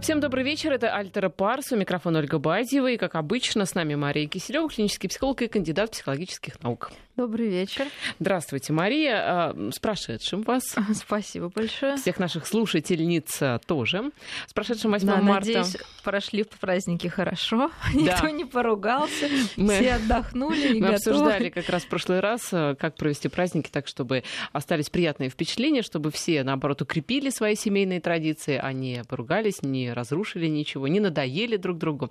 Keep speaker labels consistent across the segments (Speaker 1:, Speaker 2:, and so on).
Speaker 1: Всем добрый вечер. Это Альтера Парс. У микрофона Ольга Бадьева. И, как обычно, с нами Мария Киселева, клинический психолог и кандидат психологических наук.
Speaker 2: Добрый вечер.
Speaker 1: Здравствуйте, Мария. А, с прошедшим вас.
Speaker 2: Спасибо большое.
Speaker 1: Всех наших слушательниц тоже. С прошедшим 8
Speaker 2: да,
Speaker 1: марта.
Speaker 2: Надеюсь, прошли праздники хорошо. Да. Никто не поругался. Мы... Все отдохнули и
Speaker 1: Мы
Speaker 2: готовы.
Speaker 1: обсуждали как раз в прошлый раз, э, как провести праздники так, чтобы остались приятные впечатления, чтобы все, наоборот, укрепили свои семейные традиции, а не поругались, не разрушили ничего, не надоели друг другу.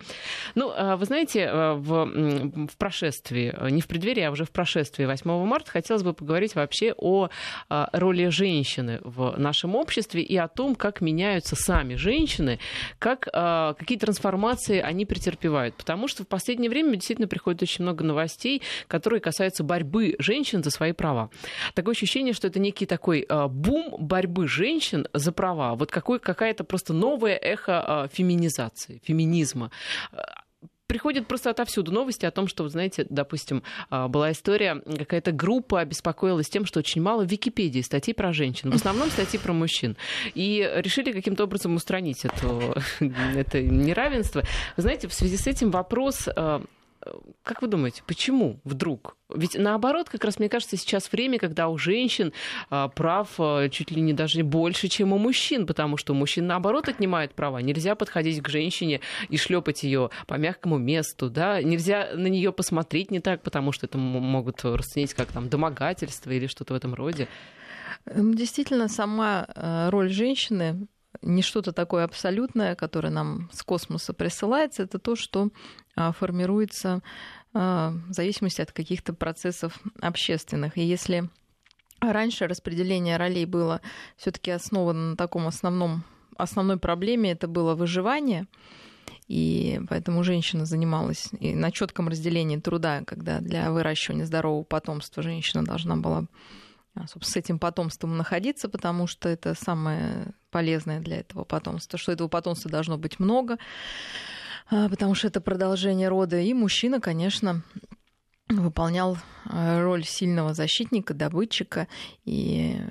Speaker 1: Ну, а вы знаете, э, в, в прошествии, не в преддверии, а уже в прошествии приветствии 8 марта хотелось бы поговорить вообще о а, роли женщины в нашем обществе и о том, как меняются сами женщины, как, какие трансформации они претерпевают. Потому что в последнее время действительно приходит очень много новостей, которые касаются борьбы женщин за свои права. Такое ощущение, что это некий такой бум борьбы женщин за права. Вот какой, какая-то просто новое эхо феминизации, феминизма приходят просто отовсюду новости о том, что, знаете, допустим, а, была история, какая-то группа обеспокоилась тем, что очень мало в Википедии статей про женщин, в основном статьи про мужчин. И решили каким-то образом устранить это, это неравенство. Знаете, в связи с этим вопрос а, как вы думаете, почему вдруг? Ведь наоборот, как раз мне кажется, сейчас время, когда у женщин а, прав а, чуть ли не даже больше, чем у мужчин, потому что мужчин наоборот отнимают права. Нельзя подходить к женщине и шлепать ее по мягкому месту, да? Нельзя на нее посмотреть не так, потому что это могут расценить как там домогательство или что-то в этом роде.
Speaker 2: Действительно, сама э, роль женщины не что-то такое абсолютное, которое нам с космоса присылается, это то, что а, формируется а, в зависимости от каких-то процессов общественных. И если раньше распределение ролей было все-таки основано на таком основном, основной проблеме, это было выживание, и поэтому женщина занималась и на четком разделении труда, когда для выращивания здорового потомства женщина должна была с этим потомством находиться, потому что это самое полезное для этого потомства, что этого потомства должно быть много, а, потому что это продолжение рода. И мужчина, конечно, выполнял а, роль сильного защитника, добытчика и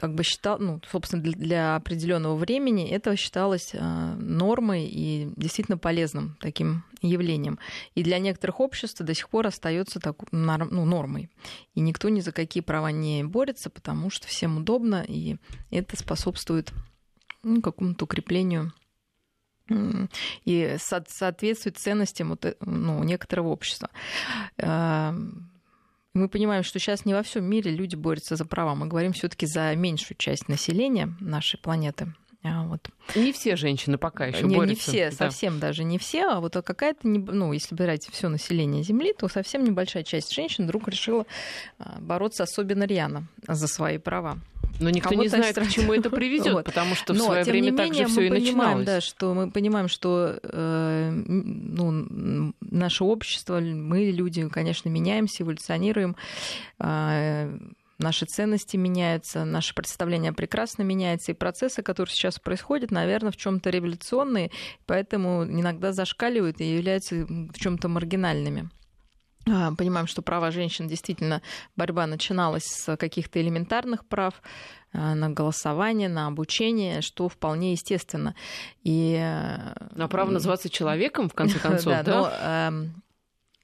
Speaker 2: как бы считал, ну, собственно, для, для определенного времени это считалось э, нормой и действительно полезным таким явлением. И для некоторых обществ до сих пор остается так, ну, нормой. И никто ни за какие права не борется, потому что всем удобно, и это способствует ну, какому-то укреплению и соответствует ценностям вот, э, ну, некоторого общества. Мы понимаем, что сейчас не во всем мире люди борются за права. Мы говорим все-таки за меньшую часть населения нашей планеты.
Speaker 1: А, вот. Не все женщины пока еще
Speaker 2: не,
Speaker 1: борются.
Speaker 2: Не все, да. совсем даже не все. А вот какая-то, ну, если брать все население Земли, то совсем небольшая часть женщин вдруг решила а, бороться особенно рьяно за свои права.
Speaker 1: Но никто не знает, к чему это приведет, вот. потому что в Но, свое время так же все и
Speaker 2: начиналось. Да, что мы понимаем, что э, ну, наше общество, мы люди, конечно, меняемся, эволюционируем. Э, наши ценности меняются, наше представление прекрасно меняется, и процессы, которые сейчас происходят, наверное, в чем-то революционные, поэтому иногда зашкаливают и являются в чем-то маргинальными. А, понимаем, что права женщин действительно борьба начиналась с каких-то элементарных прав а, на голосование, на обучение, что вполне естественно. И...
Speaker 1: На право называться человеком, в конце концов, да? да? Но,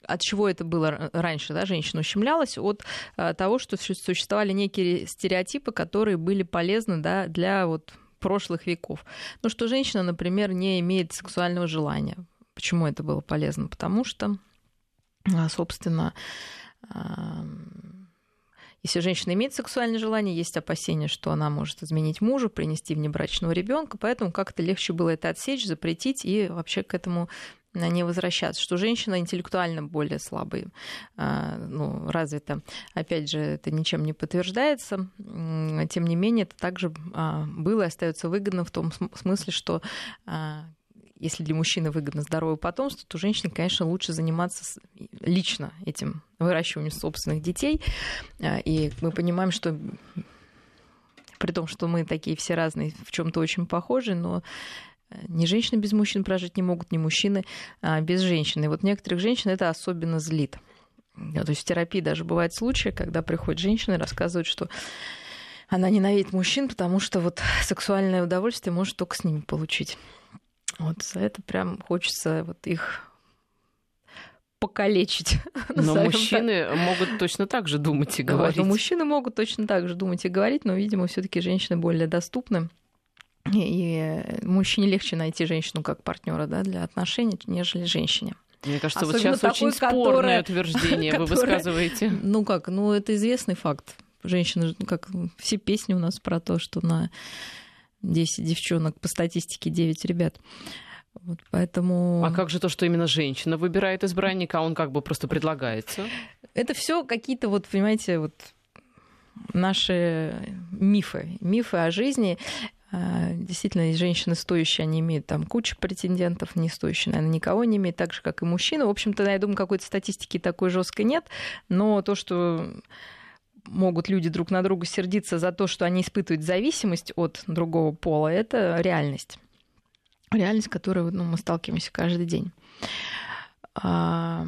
Speaker 2: от чего это было раньше, да, женщина ущемлялась, от а, того, что существовали некие стереотипы, которые были полезны да, для вот прошлых веков. Ну, что женщина, например, не имеет сексуального желания. Почему это было полезно? Потому что а, собственно, если женщина имеет сексуальное желание, есть опасения, что она может изменить мужа, принести внебрачного ребенка, поэтому как-то легче было это отсечь, запретить и вообще к этому не возвращаться, что женщина интеллектуально более слабая, а, ну, развита. Опять же, это ничем не подтверждается. Тем не менее, это также а, было и остается выгодно в том смысле, что если для мужчины выгодно здоровое потомство, то женщине, конечно, лучше заниматься лично этим выращиванием собственных детей. А, и мы понимаем, что при том, что мы такие все разные, в чем-то очень похожи, но ни женщины без мужчин прожить не могут, ни мужчины а, без женщин. И вот некоторых женщин это особенно злит. То есть в терапии даже бывают случаи, когда приходят женщины и рассказывают, что она ненавидит мужчин, потому что вот сексуальное удовольствие может только с ними получить. Вот за это прям хочется вот их покалечить.
Speaker 1: Но мужчины так. могут точно так же думать и говорить.
Speaker 2: Вот, но мужчины могут точно так же думать и говорить, но, видимо, все таки женщины более доступны. И мужчине легче найти женщину как партнера да, для отношений, нежели женщине.
Speaker 1: Мне кажется, Особенно вот сейчас такой, очень спорное которая, утверждение которая, вы высказываете.
Speaker 2: Ну как, ну это известный факт. Женщины, как все песни у нас про то, что на 10 девчонок по статистике 9 ребят. Вот поэтому...
Speaker 1: А как же то, что именно женщина выбирает избранника, а он как бы просто предлагается?
Speaker 2: Это все какие-то, вот, понимаете, вот наши мифы, мифы о жизни. А, действительно, женщины стоящие, они имеют там кучу претендентов, не стоящие, наверное, никого не имеют, так же, как и мужчины. В общем-то, я думаю, какой-то статистики такой жесткой нет, но то, что могут люди друг на друга сердиться за то, что они испытывают зависимость от другого пола, это реальность реальность, с которой ну, мы сталкиваемся каждый день. А,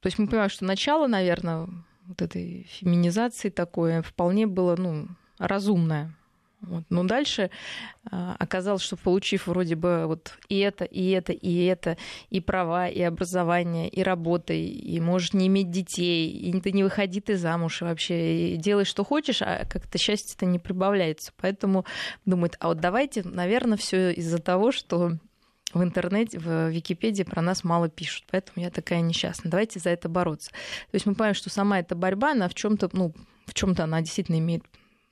Speaker 2: то есть мы понимаем, что начало, наверное, вот этой феминизации такое вполне было ну, разумное. Вот. Но дальше а, оказалось, что получив вроде бы вот и это, и это, и это, и права, и образование, и работа, и можешь не иметь детей, и ты не выходи ты замуж вообще, и делай, что хочешь, а как-то счастье-то не прибавляется. Поэтому думают, а вот давайте, наверное, все из-за того, что в интернете, в Википедии про нас мало пишут, поэтому я такая несчастная. Давайте за это бороться. То есть мы понимаем, что сама эта борьба, она в чем-то, ну, в чем-то она действительно имеет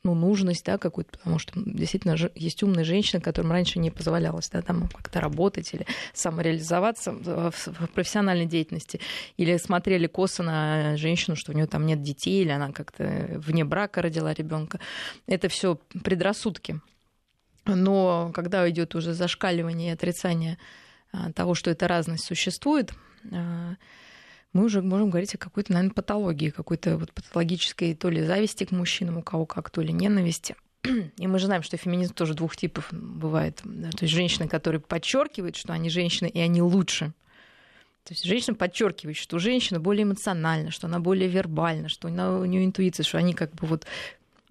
Speaker 2: ну, нужность, да, какую-то, потому что действительно есть умные женщины, которым раньше не позволялось, да, там как-то работать или самореализоваться в профессиональной деятельности, или смотрели косо на женщину, что у нее там нет детей, или она как-то вне брака родила ребенка. Это все предрассудки. Но когда идет уже зашкаливание и отрицание а, того, что эта разность существует, а, мы уже можем говорить о какой-то, наверное, патологии, какой-то вот патологической то ли зависти к мужчинам, у кого как, то ли ненависти. И мы же знаем, что феминизм тоже двух типов бывает. Да? То есть женщины, которые подчеркивают, что они женщины, и они лучше. То есть женщина подчеркивает, что женщина более эмоциональна, что она более вербальна, что у нее интуиция, что они как бы вот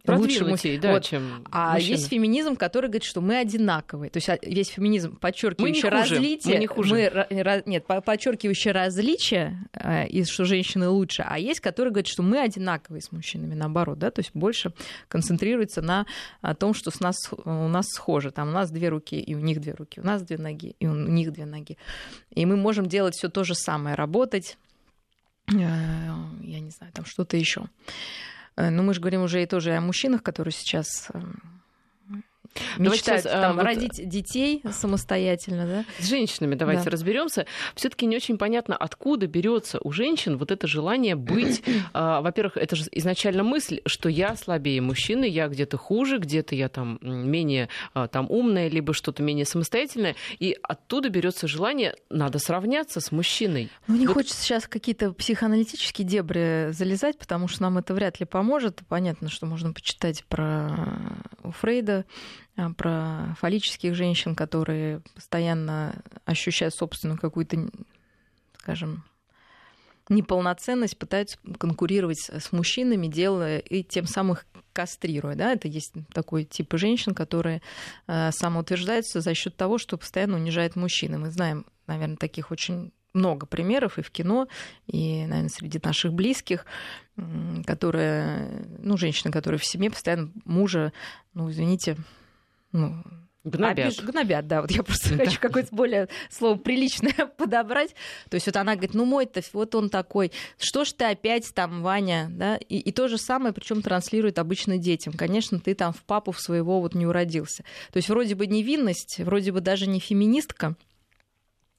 Speaker 1: лучше да, вот. чем
Speaker 2: А
Speaker 1: мужчины.
Speaker 2: есть феминизм, который говорит, что мы одинаковые. То есть а, весь феминизм, подчеркивающий различия.
Speaker 1: Мы не хуже.
Speaker 2: Мы, нет, подчеркивающий различия, э, и что женщины лучше. А есть, который говорит, что мы одинаковые с мужчинами, наоборот, да, то есть больше концентрируется на том, что с нас, у нас схоже. Там у нас две руки, и у них две руки, у нас две ноги, и у них две ноги. И мы можем делать все то же самое, работать, э, я не знаю, там что-то еще. Э, но мы же говорим уже и тоже о мужчинах, которые сейчас эм, мечтают сейчас, там, вот... родить детей самостоятельно, да?
Speaker 1: С женщинами давайте да. разберемся. Все-таки не очень понятно, откуда берется у женщин вот это желание быть. а, во-первых, это же изначально мысль, что я слабее мужчины, я где-то хуже, где-то я там менее а, там умная, либо что-то менее самостоятельное, и оттуда берется желание, надо сравняться с мужчиной.
Speaker 2: Ну не вот... хочется сейчас какие-то психоаналитические дебри залезать, потому что нам это вряд ли поможет. Понятно, что можно почитать про Фрейда а, про фаллических женщин, которые постоянно ощущают собственную какую-то, скажем, неполноценность, пытаются конкурировать с мужчинами, делая и тем самым кастрируя. Да? Это есть такой тип женщин, которые э, самоутверждаются за счет того, что постоянно унижают мужчин. мы знаем, наверное, таких очень много примеров и в кино, и, наверное, среди наших близких, которые, ну, женщины, которые в семье постоянно мужа, ну, извините, ну,
Speaker 1: Гнобят. Обиж...
Speaker 2: Гнобят, да. Вот я просто хочу какое-то более слово приличное подобрать. То есть вот она говорит, ну мой-то, вот он такой, что ж ты опять там, Ваня, да? И, и то же самое, причем транслирует обычно детям. Конечно, ты там в папу в своего вот не уродился. То есть вроде бы невинность, вроде бы даже не феминистка,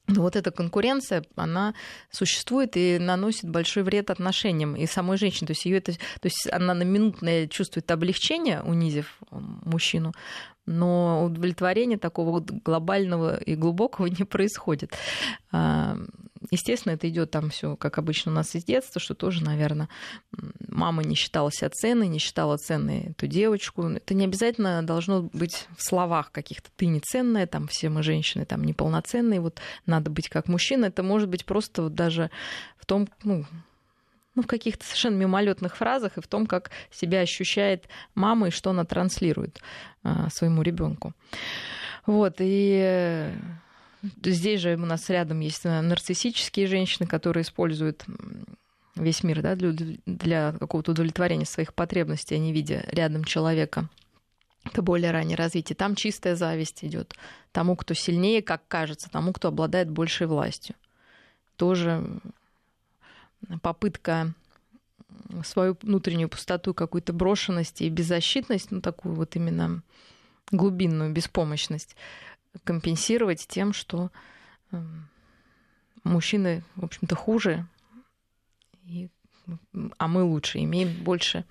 Speaker 2: но вот эта конкуренция, она существует и наносит большой вред отношениям и самой женщине. То есть, ее это, то есть она на минутное чувствует облегчение, унизив мужчину, но удовлетворения такого глобального и глубокого не происходит. А, естественно, это идет там все, как обычно у нас из детства, что тоже, наверное, мама не считала себя ценной, не считала ценной эту девочку. Это не обязательно должно быть в словах каких-то. Ты не ценная, там все мы женщины там неполноценные, вот надо быть как мужчина. Это может быть просто вот даже в том, ну, ну, в каких-то совершенно мимолетных фразах и в том, как себя ощущает мама и что она транслирует а, своему ребенку. Вот, и здесь же у нас рядом есть нарциссические женщины, которые используют весь мир да, для, для какого-то удовлетворения своих потребностей, не видя рядом человека. Это более раннее развитие. Там чистая зависть идет тому, кто сильнее, как кажется, тому, кто обладает большей властью. Тоже попытка свою внутреннюю пустоту, какую-то брошенность и беззащитность, ну такую вот именно глубинную беспомощность компенсировать тем, что эм, мужчины, в общем-то, хуже, и, а мы лучше, имеем больше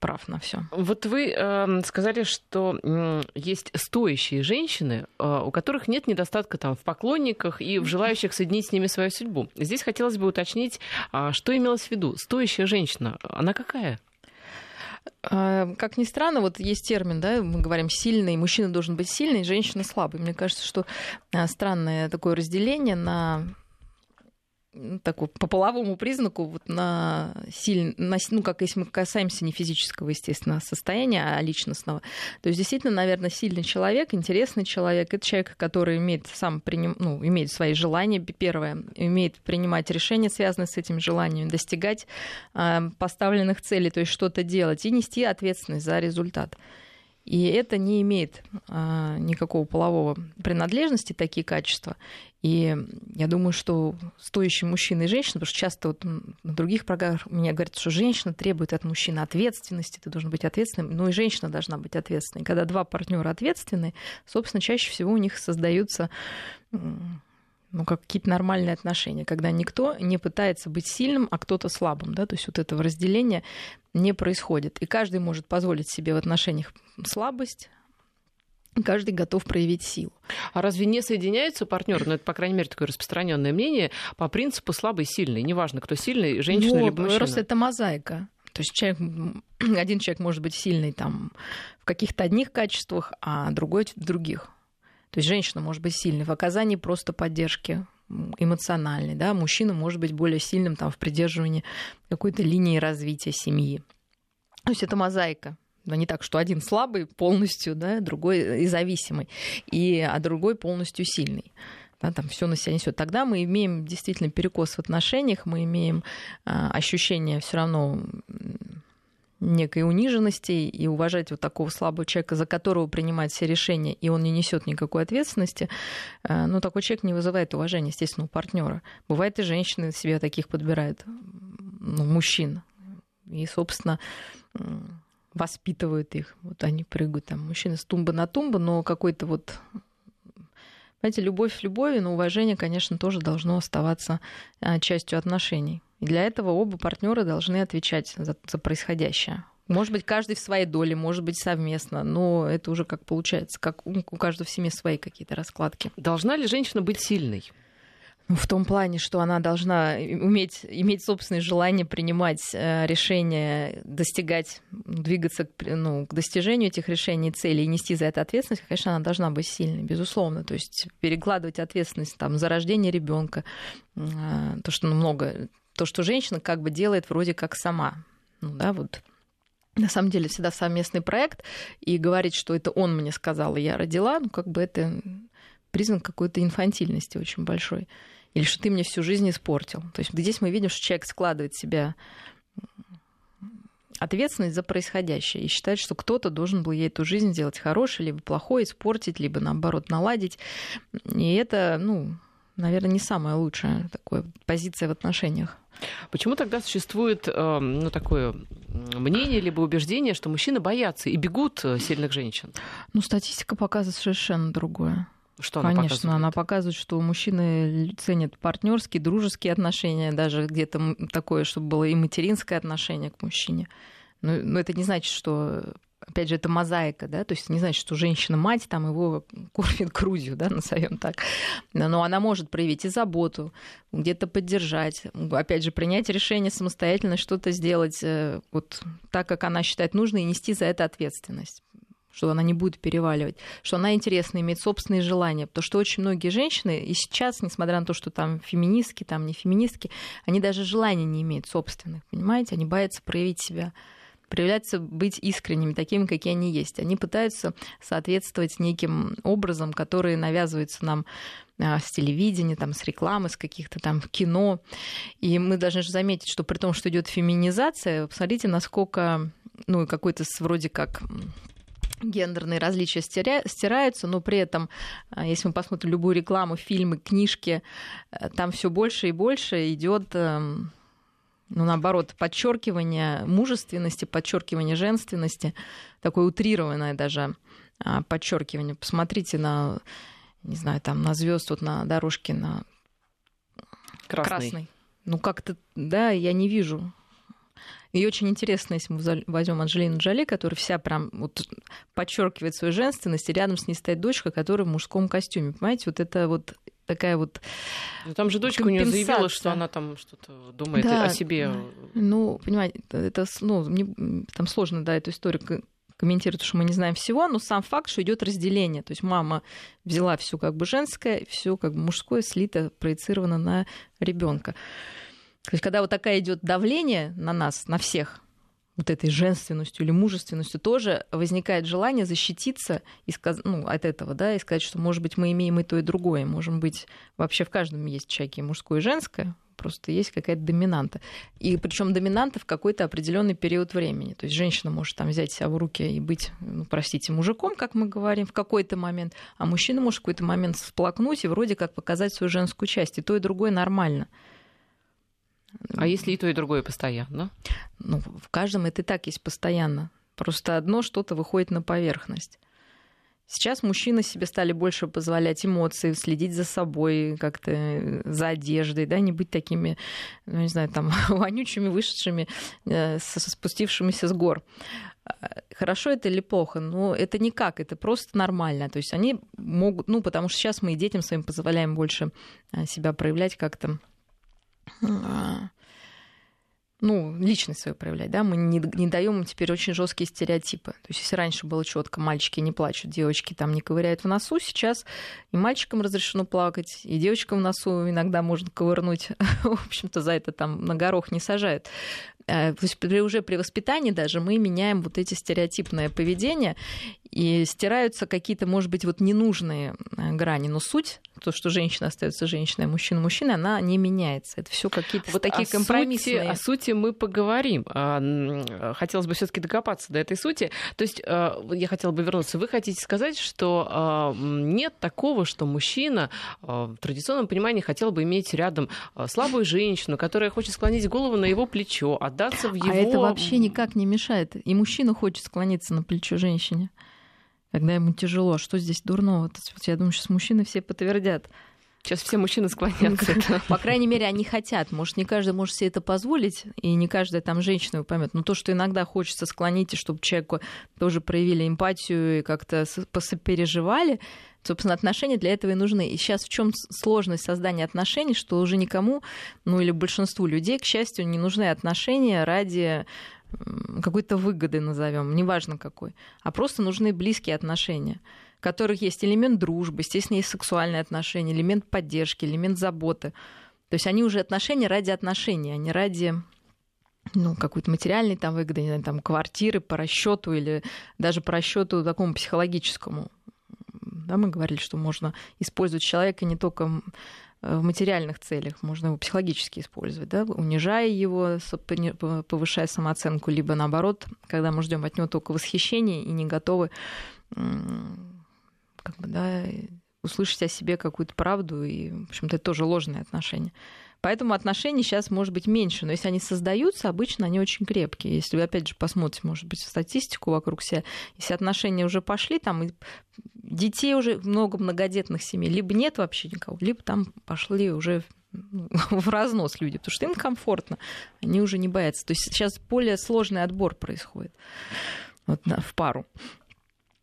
Speaker 2: прав на все.
Speaker 1: Вот вы э, сказали, что э, есть стоящие женщины, э, у которых нет недостатка там, в поклонниках и в желающих соединить с ними свою судьбу. Здесь хотелось бы уточнить, э, что имелось в виду. Стоящая женщина, она какая?
Speaker 2: Как ни странно, вот есть термин, да, мы говорим сильный, мужчина должен быть сильный, женщина слабый. Мне кажется, что странное такое разделение на такой по половому признаку вот на сильно, на, ну как если мы касаемся не физического, естественно, состояния, а личностного, то есть действительно, наверное, сильный человек, интересный человек, это человек, который имеет сам приним, ну, имеет свои желания, первое, умеет принимать решения, связанные с этим желанием, достигать э, поставленных целей, то есть что-то делать и нести ответственность за результат. И это не имеет а, никакого полового принадлежности, такие качества. И я думаю, что стоящий мужчина и женщина, потому что часто вот на других программах мне говорят, что женщина требует от мужчины ответственности, ты должен быть ответственным, но и женщина должна быть ответственной. Когда два партнера ответственны, собственно, чаще всего у них создаются ну, как какие-то нормальные отношения, когда никто не пытается быть сильным, а кто-то слабым, да, то есть вот этого разделения не происходит. И каждый может позволить себе в отношениях слабость, каждый готов проявить силу.
Speaker 1: А разве не соединяются партнеры? Ну, это, по крайней мере, такое распространенное мнение по принципу слабый сильный. Неважно, кто сильный, женщина ну, либо мужчина.
Speaker 2: Просто это мозаика. То есть человек, один человек может быть сильный там, в каких-то одних качествах, а другой в других. То есть женщина может быть сильной в оказании просто поддержки эмоциональной, да, мужчина может быть более сильным там, в придерживании какой-то линии развития семьи. То есть это мозаика. Но не так, что один слабый полностью, да, другой и зависимый, и, а другой полностью сильный. Да, там все на себя несет. Тогда мы имеем действительно перекос в отношениях, мы имеем а, ощущение все равно некой униженности и уважать вот такого слабого человека, за которого принимать все решения, и он не несет никакой ответственности, э, ну, такой человек не вызывает уважения, естественно, у партнера. Бывает и женщины себе таких подбирают, ну, мужчин. И, собственно, воспитывают их. Вот они прыгают там, мужчины с тумбы на тумбу, но какой-то вот Понимаете, любовь в любови, но уважение, конечно, тоже должно оставаться э, частью отношений. И для этого оба партнера должны отвечать за, за происходящее. Может быть, каждый в своей доле, может быть, совместно, но это уже как получается, как у каждого в семье свои какие-то раскладки.
Speaker 1: Должна ли женщина быть сильной?
Speaker 2: Ну, в том плане, что она должна уметь, иметь собственное желание принимать э, решения, достигать, двигаться ну, к достижению этих решений и целей и нести за это ответственность, конечно, она должна быть сильной, безусловно. То есть перекладывать ответственность там, за рождение ребенка, э, то, что ну, много то, что женщина как бы делает вроде как сама. Ну да, вот на самом деле всегда совместный проект, и говорить, что это он мне сказал, и я родила, ну как бы это признак какой-то инфантильности очень большой. Или что ты мне всю жизнь испортил. То есть здесь мы видим, что человек складывает в себя ответственность за происходящее и считает, что кто-то должен был ей эту жизнь сделать хорошей, либо плохой, испортить, либо наоборот наладить. И это, ну, наверное, не самая лучшая такая позиция в отношениях.
Speaker 1: Почему тогда существует э, ну, такое мнение либо убеждение, что мужчины боятся и бегут э, сильных женщин?
Speaker 2: Ну, статистика показывает совершенно другое.
Speaker 1: Что
Speaker 2: она
Speaker 1: Конечно,
Speaker 2: показывает? она показывает, что мужчины ценят партнерские, дружеские отношения, даже где-то такое, чтобы было и материнское отношение к мужчине. Но, но это не значит, что опять же, это мозаика, да, то есть не значит, что женщина-мать там его кормит грудью, да, назовем так, но она может проявить и заботу, где-то поддержать, опять же, принять решение самостоятельно что-то сделать э, вот так, как она считает нужно, и нести за это ответственность. Что она не будет переваливать, что она интересна, имеет собственные желания. Потому что очень многие женщины и сейчас, несмотря на то, что там феминистки, там не феминистки, они даже желания не имеют собственных, понимаете? Они боятся проявить себя проявляться, быть искренними, такими, какие они есть. Они пытаются соответствовать неким образом, которые навязываются нам а, с телевидения, там, с рекламы, с каких-то там кино. И мы должны же заметить, что при том, что идет феминизация, посмотрите, насколько, ну, какой-то вроде как гендерные различия стираются, но при этом, а, если мы посмотрим любую рекламу, фильмы, книжки, э, там все больше и больше идет эм, ну, наоборот, подчеркивание мужественности, подчеркивание женственности, такое утрированное даже а, подчеркивание. Посмотрите на, не знаю, там на звезд вот на дорожке на
Speaker 1: красный. красный.
Speaker 2: Ну, как-то, да, я не вижу и очень интересно, если мы возьмем Анджелину Джоли, которая вся прям вот подчеркивает свою женственность, и рядом с ней стоит дочка, которая в мужском костюме. Понимаете, вот это вот такая вот
Speaker 1: ну, Там же дочка у нее заявила, что она там что-то думает да, о себе.
Speaker 2: Ну, понимаете, это ну, мне, там сложно, да, эту историю комментировать, потому что мы не знаем всего, но сам факт, что идет разделение. То есть мама взяла все как бы женское, все как бы мужское слито, проецировано на ребенка. То есть, когда вот такая идет давление на нас, на всех, вот этой женственностью или мужественностью, тоже возникает желание защититься и сказ... ну, от этого, да, и сказать, что, может быть, мы имеем и то, и другое. Можем быть, вообще в каждом есть человеке мужское и женское, просто есть какая-то доминанта. И причем доминанта в какой-то определенный период времени. То есть женщина может там взять себя в руки и быть, ну, простите, мужиком, как мы говорим, в какой-то момент, а мужчина может в какой-то момент всплакнуть и вроде как показать свою женскую часть. И то, и другое нормально.
Speaker 1: А если и то, и другое постоянно?
Speaker 2: Ну, в каждом это и так есть постоянно. Просто одно что-то выходит на поверхность. Сейчас мужчины себе стали больше позволять эмоции, следить за собой, как-то э, за одеждой, да, не быть такими, ну, не знаю, там, вонючими, вышедшими, э, спустившимися с гор. А, хорошо это или плохо? Но это никак, это просто нормально. То есть они могут, ну, потому что сейчас мы и детям своим позволяем больше э, себя проявлять как-то ну, личность свою проявлять, да, мы не, не даем им теперь очень жесткие стереотипы. То есть, если раньше было четко, мальчики не плачут, девочки там не ковыряют в носу, сейчас и мальчикам разрешено плакать, и девочкам в носу иногда можно ковырнуть. В общем-то, за это там на горох не сажают. Э, то есть при, уже при воспитании даже мы меняем вот эти стереотипное поведение, и стираются какие-то, может быть, вот ненужные э, грани, но суть, то, что женщина остается женщиной, а мужчина мужчиной, она не меняется. Это все какие-то вот такие о компромиссные.
Speaker 1: Сути, о сути мы поговорим. А, хотелось бы все-таки докопаться до этой сути. То есть э, я хотела бы вернуться. Вы хотите сказать, что а, нет такого, что мужчина в традиционном понимании хотел бы иметь рядом слабую женщину, которая хочет склонить голову на его плечо, отдаться в его... А
Speaker 2: это вообще никак не мешает. И мужчина хочет склониться на плечо женщине когда ему тяжело. Что здесь дурного? Я думаю, сейчас мужчины все подтвердят.
Speaker 1: Сейчас все мужчины склонятся.
Speaker 2: По крайней мере, они хотят. Может, не каждый может себе это позволить, и не каждая там женщина поймет. Но то, что иногда хочется склонить, и чтобы человеку тоже проявили эмпатию и как-то посопереживали, собственно, отношения для этого и нужны. И сейчас в чем сложность создания отношений, что уже никому, ну или большинству людей, к счастью, не нужны отношения ради какой-то выгоды назовем, неважно какой, а просто нужны близкие отношения, в которых есть элемент дружбы, естественно, есть сексуальные отношения, элемент поддержки, элемент заботы. То есть они уже отношения ради отношений, а не ради ну, какой-то материальной там выгоды, не знаю, там, квартиры по расчету или даже по расчету такому психологическому. Да, мы говорили, что можно использовать человека не только в материальных целях, можно его психологически использовать, да, унижая его, повышая самооценку, либо наоборот, когда мы ждем от него только восхищения и не готовы как бы, да, услышать о себе какую-то правду, и, в общем-то, это тоже ложные отношения. Поэтому отношений сейчас может быть меньше, но если они создаются, обычно они очень крепкие. Если вы, опять же, посмотрите, может быть, статистику вокруг себя, если отношения уже пошли, там детей уже много многодетных семей, либо нет вообще никого, либо там пошли уже ну, в разнос люди, потому что им комфортно, они уже не боятся. То есть сейчас более сложный отбор происходит вот, в пару.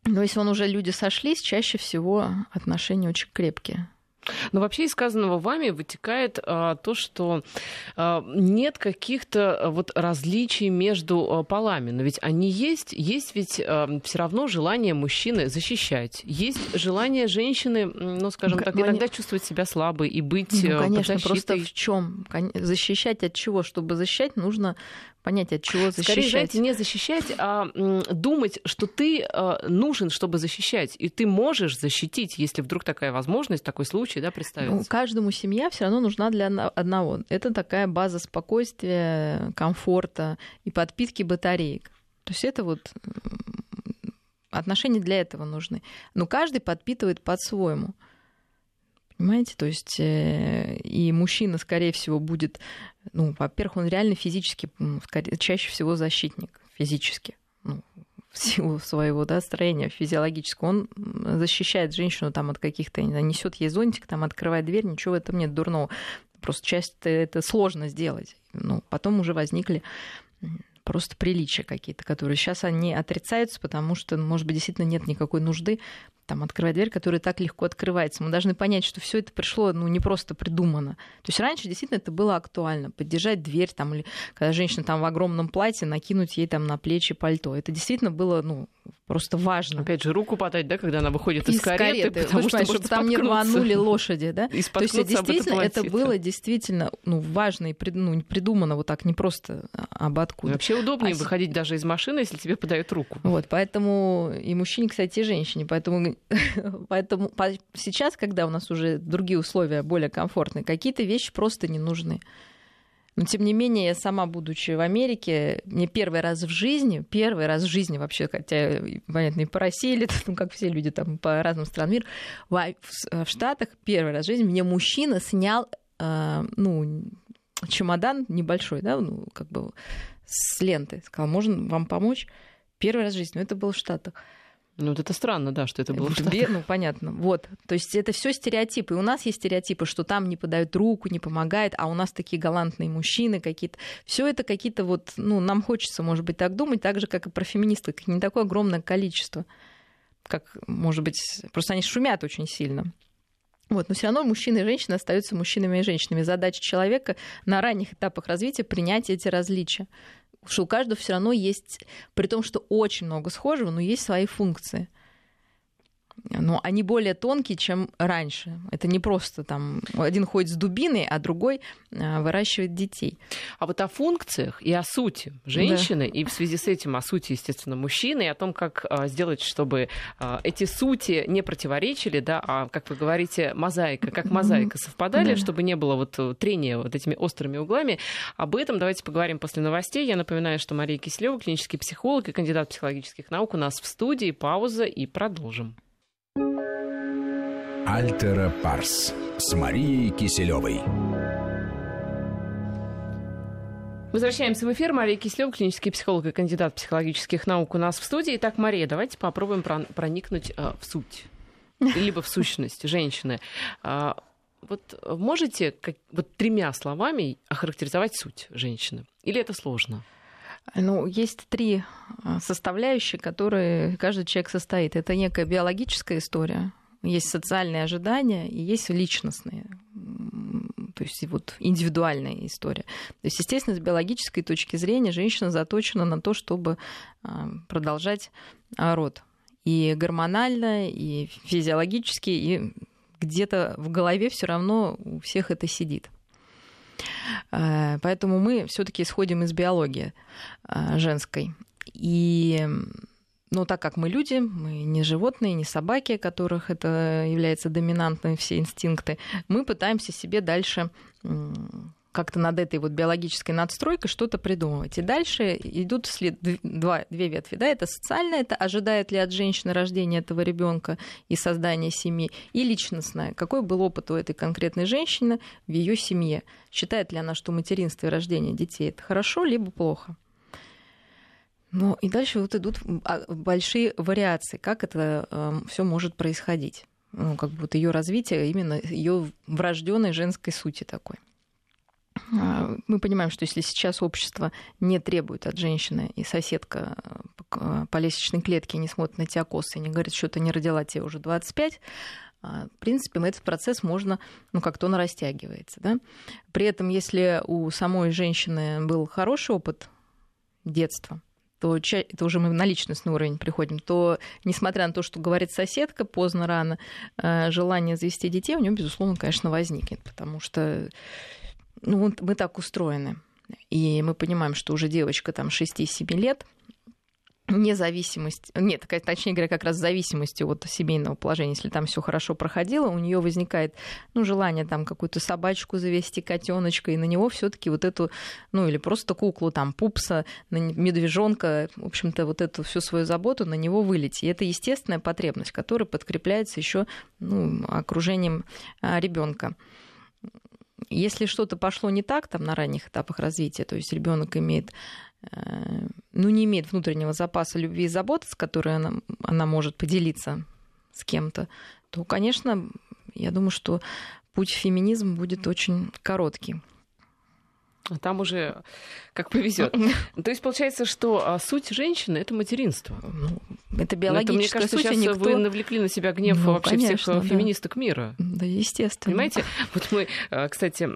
Speaker 2: Но если он уже люди сошлись, чаще всего отношения очень крепкие.
Speaker 1: Но вообще из сказанного вами вытекает а, то, что а, нет каких-то а, вот различий между а, полами. Но ведь они есть. Есть ведь а, все равно желание мужчины защищать. Есть желание женщины, ну, скажем так, иногда чувствовать себя слабой и быть
Speaker 2: ну,
Speaker 1: э,
Speaker 2: конечно,
Speaker 1: под
Speaker 2: просто в чем? Защищать от чего? Чтобы защищать, нужно понять, от чего защищать.
Speaker 1: Скорее, знаете, не защищать, а думать, что ты э, нужен, чтобы защищать, и ты можешь защитить, если вдруг такая возможность, такой случай, да, представится. Ну,
Speaker 2: каждому семья все равно нужна для одного. Это такая база спокойствия, комфорта и подпитки батареек. То есть это вот отношения для этого нужны. Но каждый подпитывает по-своему. Понимаете? То есть э, и мужчина, скорее всего, будет, ну, во-первых, он реально физически, чаще всего защитник физически. Ну, в силу своего да, строения физиологического, он защищает женщину там, от каких-то, несет ей зонтик, там, открывает дверь, ничего в этом нет дурного. Просто часть это сложно сделать. Ну, потом уже возникли просто приличия какие-то, которые сейчас они отрицаются, потому что, может быть, действительно нет никакой нужды там, открывать дверь, которая так легко открывается. Мы должны понять, что все это пришло ну, не просто придумано. То есть раньше действительно это было актуально. Поддержать дверь, там, или когда женщина там в огромном платье, накинуть ей там на плечи пальто. Это действительно было ну, просто важно.
Speaker 1: Опять же, руку подать, да, когда она выходит из, из кареты,
Speaker 2: кареты, потому что чтобы там не рванули лошади, да? И То есть действительно это, это было действительно ну, важно и ну, придумано вот так, не просто а, об откуда.
Speaker 1: Вообще удобнее а выходить даже из машины, если тебе подают руку.
Speaker 2: Вот, поэтому и мужчине, кстати, и женщине. Поэтому Поэтому сейчас, когда у нас уже другие условия более комфортные, какие-то вещи просто не нужны. Но, тем не менее, я сама, будучи в Америке, мне первый раз в жизни, первый раз в жизни вообще, хотя, понятно, и по России или ну, как все люди там по разным странам мира, в, в Штатах первый раз в жизни мне мужчина снял, э, ну, чемодан небольшой, да, ну, как бы с ленты. Сказал, можно вам помочь? Первый раз в жизни, но это было в Штатах.
Speaker 1: Ну, вот это странно, да, что это было в
Speaker 2: Штатах. Ну, понятно. Вот. То есть это все стереотипы. И у нас есть стереотипы, что там не подают руку, не помогает, а у нас такие галантные мужчины какие-то. Все это какие-то вот, ну, нам хочется, может быть, так думать, так же, как и про феминисток. Не такое огромное количество, как, может быть, просто они шумят очень сильно. Вот, но все равно мужчины и женщины остаются мужчинами и женщинами. Задача человека на ранних этапах развития принять эти различия что у каждого все равно есть, при том, что очень много схожего, но есть свои функции но они более тонкие, чем раньше. Это не просто там один ходит с дубиной, а другой а, выращивает детей.
Speaker 1: А вот о функциях и о сути женщины, да. и в связи с этим о сути, естественно, мужчины, и о том, как а, сделать, чтобы а, эти сути не противоречили, да, а, как вы говорите, мозаика, как мозаика совпадали, да. чтобы не было вот трения вот этими острыми углами. Об этом давайте поговорим после новостей. Я напоминаю, что Мария Киселева, клинический психолог и кандидат психологических наук у нас в студии. Пауза и продолжим.
Speaker 3: Альтера Парс с Марией Киселевой.
Speaker 1: Возвращаемся в эфир. Мария Кислева, клинический психолог и кандидат психологических наук у нас в студии. Итак, Мария, давайте попробуем проникнуть э, в суть, либо в сущность женщины. А, вот можете как, вот тремя словами охарактеризовать суть женщины? Или это сложно?
Speaker 2: Ну, есть три э, составляющие, которые каждый человек состоит. Это некая биологическая история, есть социальные ожидания и есть личностные, то есть вот индивидуальная история. То есть, естественно, с биологической точки зрения женщина заточена на то, чтобы а, продолжать а, род. И гормонально, и физиологически, и где-то в голове все равно у всех это сидит. А, поэтому мы все-таки исходим из биологии женской. И но так как мы люди, мы не животные, не собаки, которых это является доминантной все инстинкты, мы пытаемся себе дальше как-то над этой вот биологической надстройкой что-то придумывать. И дальше идут след... два, две ветви. Да? Это социальное, это ожидает ли от женщины рождения этого ребенка и создания семьи, и личностное. Какой был опыт у этой конкретной женщины в ее семье? Считает ли она, что материнство и рождение детей это хорошо, либо плохо? Ну и дальше вот идут а, большие вариации, как это э, эм, все может происходить. Ну, как бы вот ее развитие именно ее врожденной женской сути такой. А, мы понимаем, что если сейчас общество не требует от женщины, и соседка э, по лестничной клетке не смотрит на тебя косы не говорит, что ты не родила тебе уже 25, а, в принципе, этот процесс можно, ну, как-то он растягивается. Да? При этом, если у самой женщины был хороший опыт детства, то это уже мы на личностный уровень приходим, то, несмотря на то, что говорит соседка поздно, рано, э, желание завести детей у нее, безусловно, конечно, возникнет, потому что ну, мы так устроены. И мы понимаем, что уже девочка там 6-7 лет, независимость, нет, точнее говоря, как раз в зависимости от семейного положения, если там все хорошо проходило, у нее возникает ну, желание там какую-то собачку завести, котеночка, и на него все-таки вот эту, ну или просто куклу, там, пупса, медвежонка, в общем-то, вот эту всю свою заботу на него вылить. И это естественная потребность, которая подкрепляется еще ну, окружением а, ребенка. Если что-то пошло не так там на ранних этапах развития, то есть ребенок имеет Э, ну, не имеет внутреннего запаса любви и заботы, с которой она, она может поделиться с кем-то, то, конечно, я думаю, что путь в феминизм будет очень короткий.
Speaker 1: А там уже как повезет. То есть получается, что а, суть женщины это материнство.
Speaker 2: Ну, это биологическая
Speaker 1: это, мне кажется,
Speaker 2: суть, а
Speaker 1: сейчас
Speaker 2: никто...
Speaker 1: вы навлекли на себя гнев ну, вообще конечно, всех да. феминисток мира.
Speaker 2: Да, естественно.
Speaker 1: Понимаете? Вот мы, а, кстати,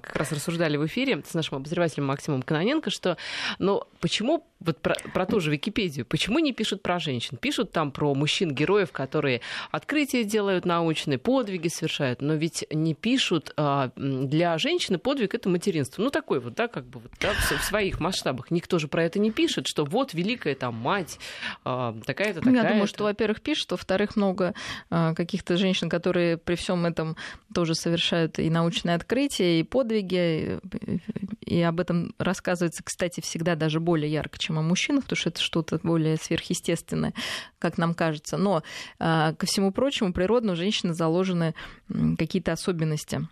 Speaker 1: как раз рассуждали в эфире с нашим обозревателем Максимом Кононенко, что, ну, почему вот про, про ту же Википедию, почему не пишут про женщин? Пишут там про мужчин-героев, которые открытия делают научные, подвиги совершают, но ведь не пишут для женщины подвиг это материнство. Ну, такой вот, да, как бы вот, да, в своих масштабах. Никто же про это не пишет, что вот великая там мать, а, такая-то, такая-то.
Speaker 2: Я думаю, что, во-первых, пишут, во-вторых, много а, каких-то женщин, которые при всем этом тоже совершают и научные открытия, и подвиги, и об этом рассказывается, кстати, всегда даже более ярко, чем о мужчинах, потому что это что-то более сверхъестественное, как нам кажется. Но, а, ко всему прочему, природно у женщины заложены какие-то особенности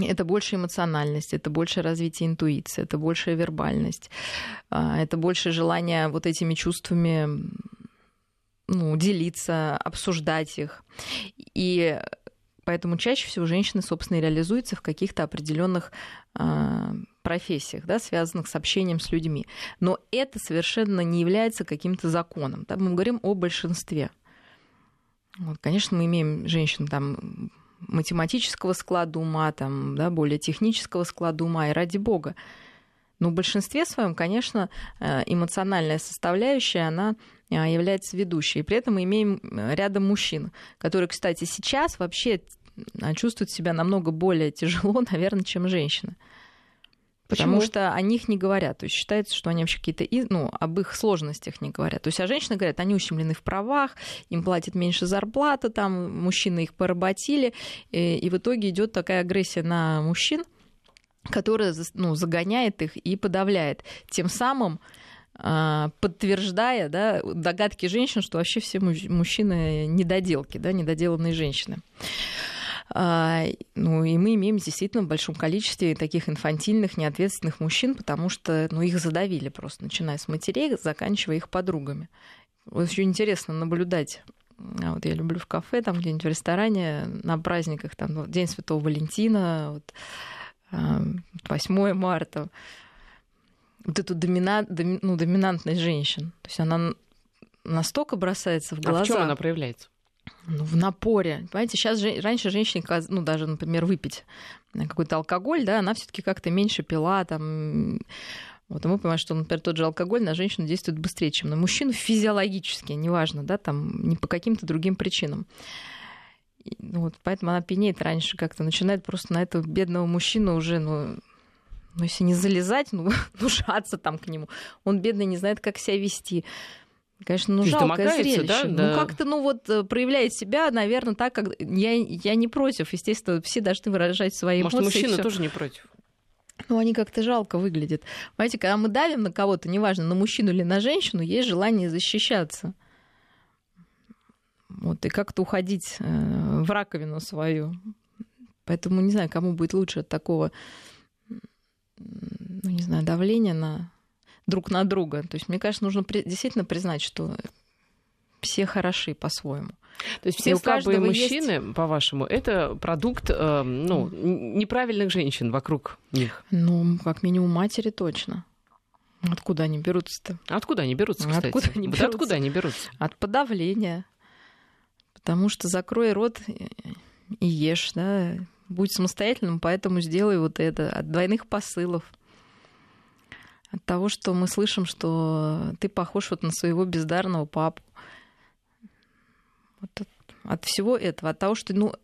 Speaker 2: это больше эмоциональность, это больше развитие интуиции, это больше вербальность, это больше желание вот этими чувствами ну, делиться, обсуждать их. И поэтому чаще всего женщины, собственно, реализуются в каких-то определенных э, профессиях, да, связанных с общением с людьми. Но это совершенно не является каким-то законом. Да? Мы говорим о большинстве. Вот, конечно, мы имеем женщин там математического склада ума, там, да, более технического склада ума, и ради бога. Но в большинстве своем, конечно, э, эмоциональная составляющая, она э, является ведущей. И при этом мы имеем э, рядом мужчин, которые, кстати, сейчас вообще чувствуют себя намного более тяжело, наверное, чем женщины. Потому что о них не говорят. То есть считается, что они вообще какие-то, ну, об их сложностях не говорят. То есть, а женщины говорят, они ущемлены в правах, им платят меньше зарплаты, там мужчины их поработили, и, и в итоге идет такая агрессия на мужчин, которая ну, загоняет их и подавляет. Тем самым а, подтверждая да, догадки женщин, что вообще все мужчины недоделки, да, недоделанные женщины. А, ну, и мы имеем действительно в большом количестве таких инфантильных, неответственных мужчин, потому что ну, их задавили просто, начиная с матерей, заканчивая их подругами. Очень интересно наблюдать а вот я люблю в кафе, там где-нибудь в ресторане, на праздниках, там ну, День Святого Валентина, вот, 8 марта, вот эту домина... ну, доминантность женщин. То есть она настолько бросается в глаза. А
Speaker 1: в чем она проявляется?
Speaker 2: Ну, в напоре. Понимаете, сейчас же, раньше женщине, ну, даже, например, выпить какой-то алкоголь, да, она все-таки как-то меньше пила, там. Вот, и мы понимаем, что, например, тот же алкоголь на женщину действует быстрее, чем на мужчину физиологически, неважно, да, там, не по каким-то другим причинам. И, ну, вот, поэтому она пьянеет раньше как-то, начинает просто на этого бедного мужчину уже, ну, ну, если не залезать, ну, ну, жаться там к нему. Он, бедный, не знает, как себя вести. Конечно, ну жалкое зрелище. Да? Ну да. как-то, ну вот э, проявляет себя, наверное, так, как я, я не против. Естественно, все должны выражать свои
Speaker 1: Может,
Speaker 2: эмоции.
Speaker 1: Может, мужчина тоже не против?
Speaker 2: Ну, они как-то жалко выглядят. Понимаете, когда мы давим на кого-то, неважно, на мужчину или на женщину, есть желание защищаться. Вот, и как-то уходить э, в раковину свою. Поэтому не знаю, кому будет лучше от такого, ну, не знаю, давления на друг на друга. То есть, мне кажется, нужно действительно признать, что все хороши по-своему.
Speaker 1: То есть все слабые мужчины, есть... по-вашему, это продукт э, ну, неправильных женщин вокруг них?
Speaker 2: Ну, как минимум матери точно. Откуда они берутся-то?
Speaker 1: Откуда они берутся, кстати?
Speaker 2: Откуда они берутся?
Speaker 1: откуда они берутся?
Speaker 2: От подавления. Потому что закрой рот и ешь, да, будь самостоятельным, поэтому сделай вот это от двойных посылов. От того, что мы слышим, что ты похож вот на своего бездарного папу. Вот от, от всего этого, от того, что, ну,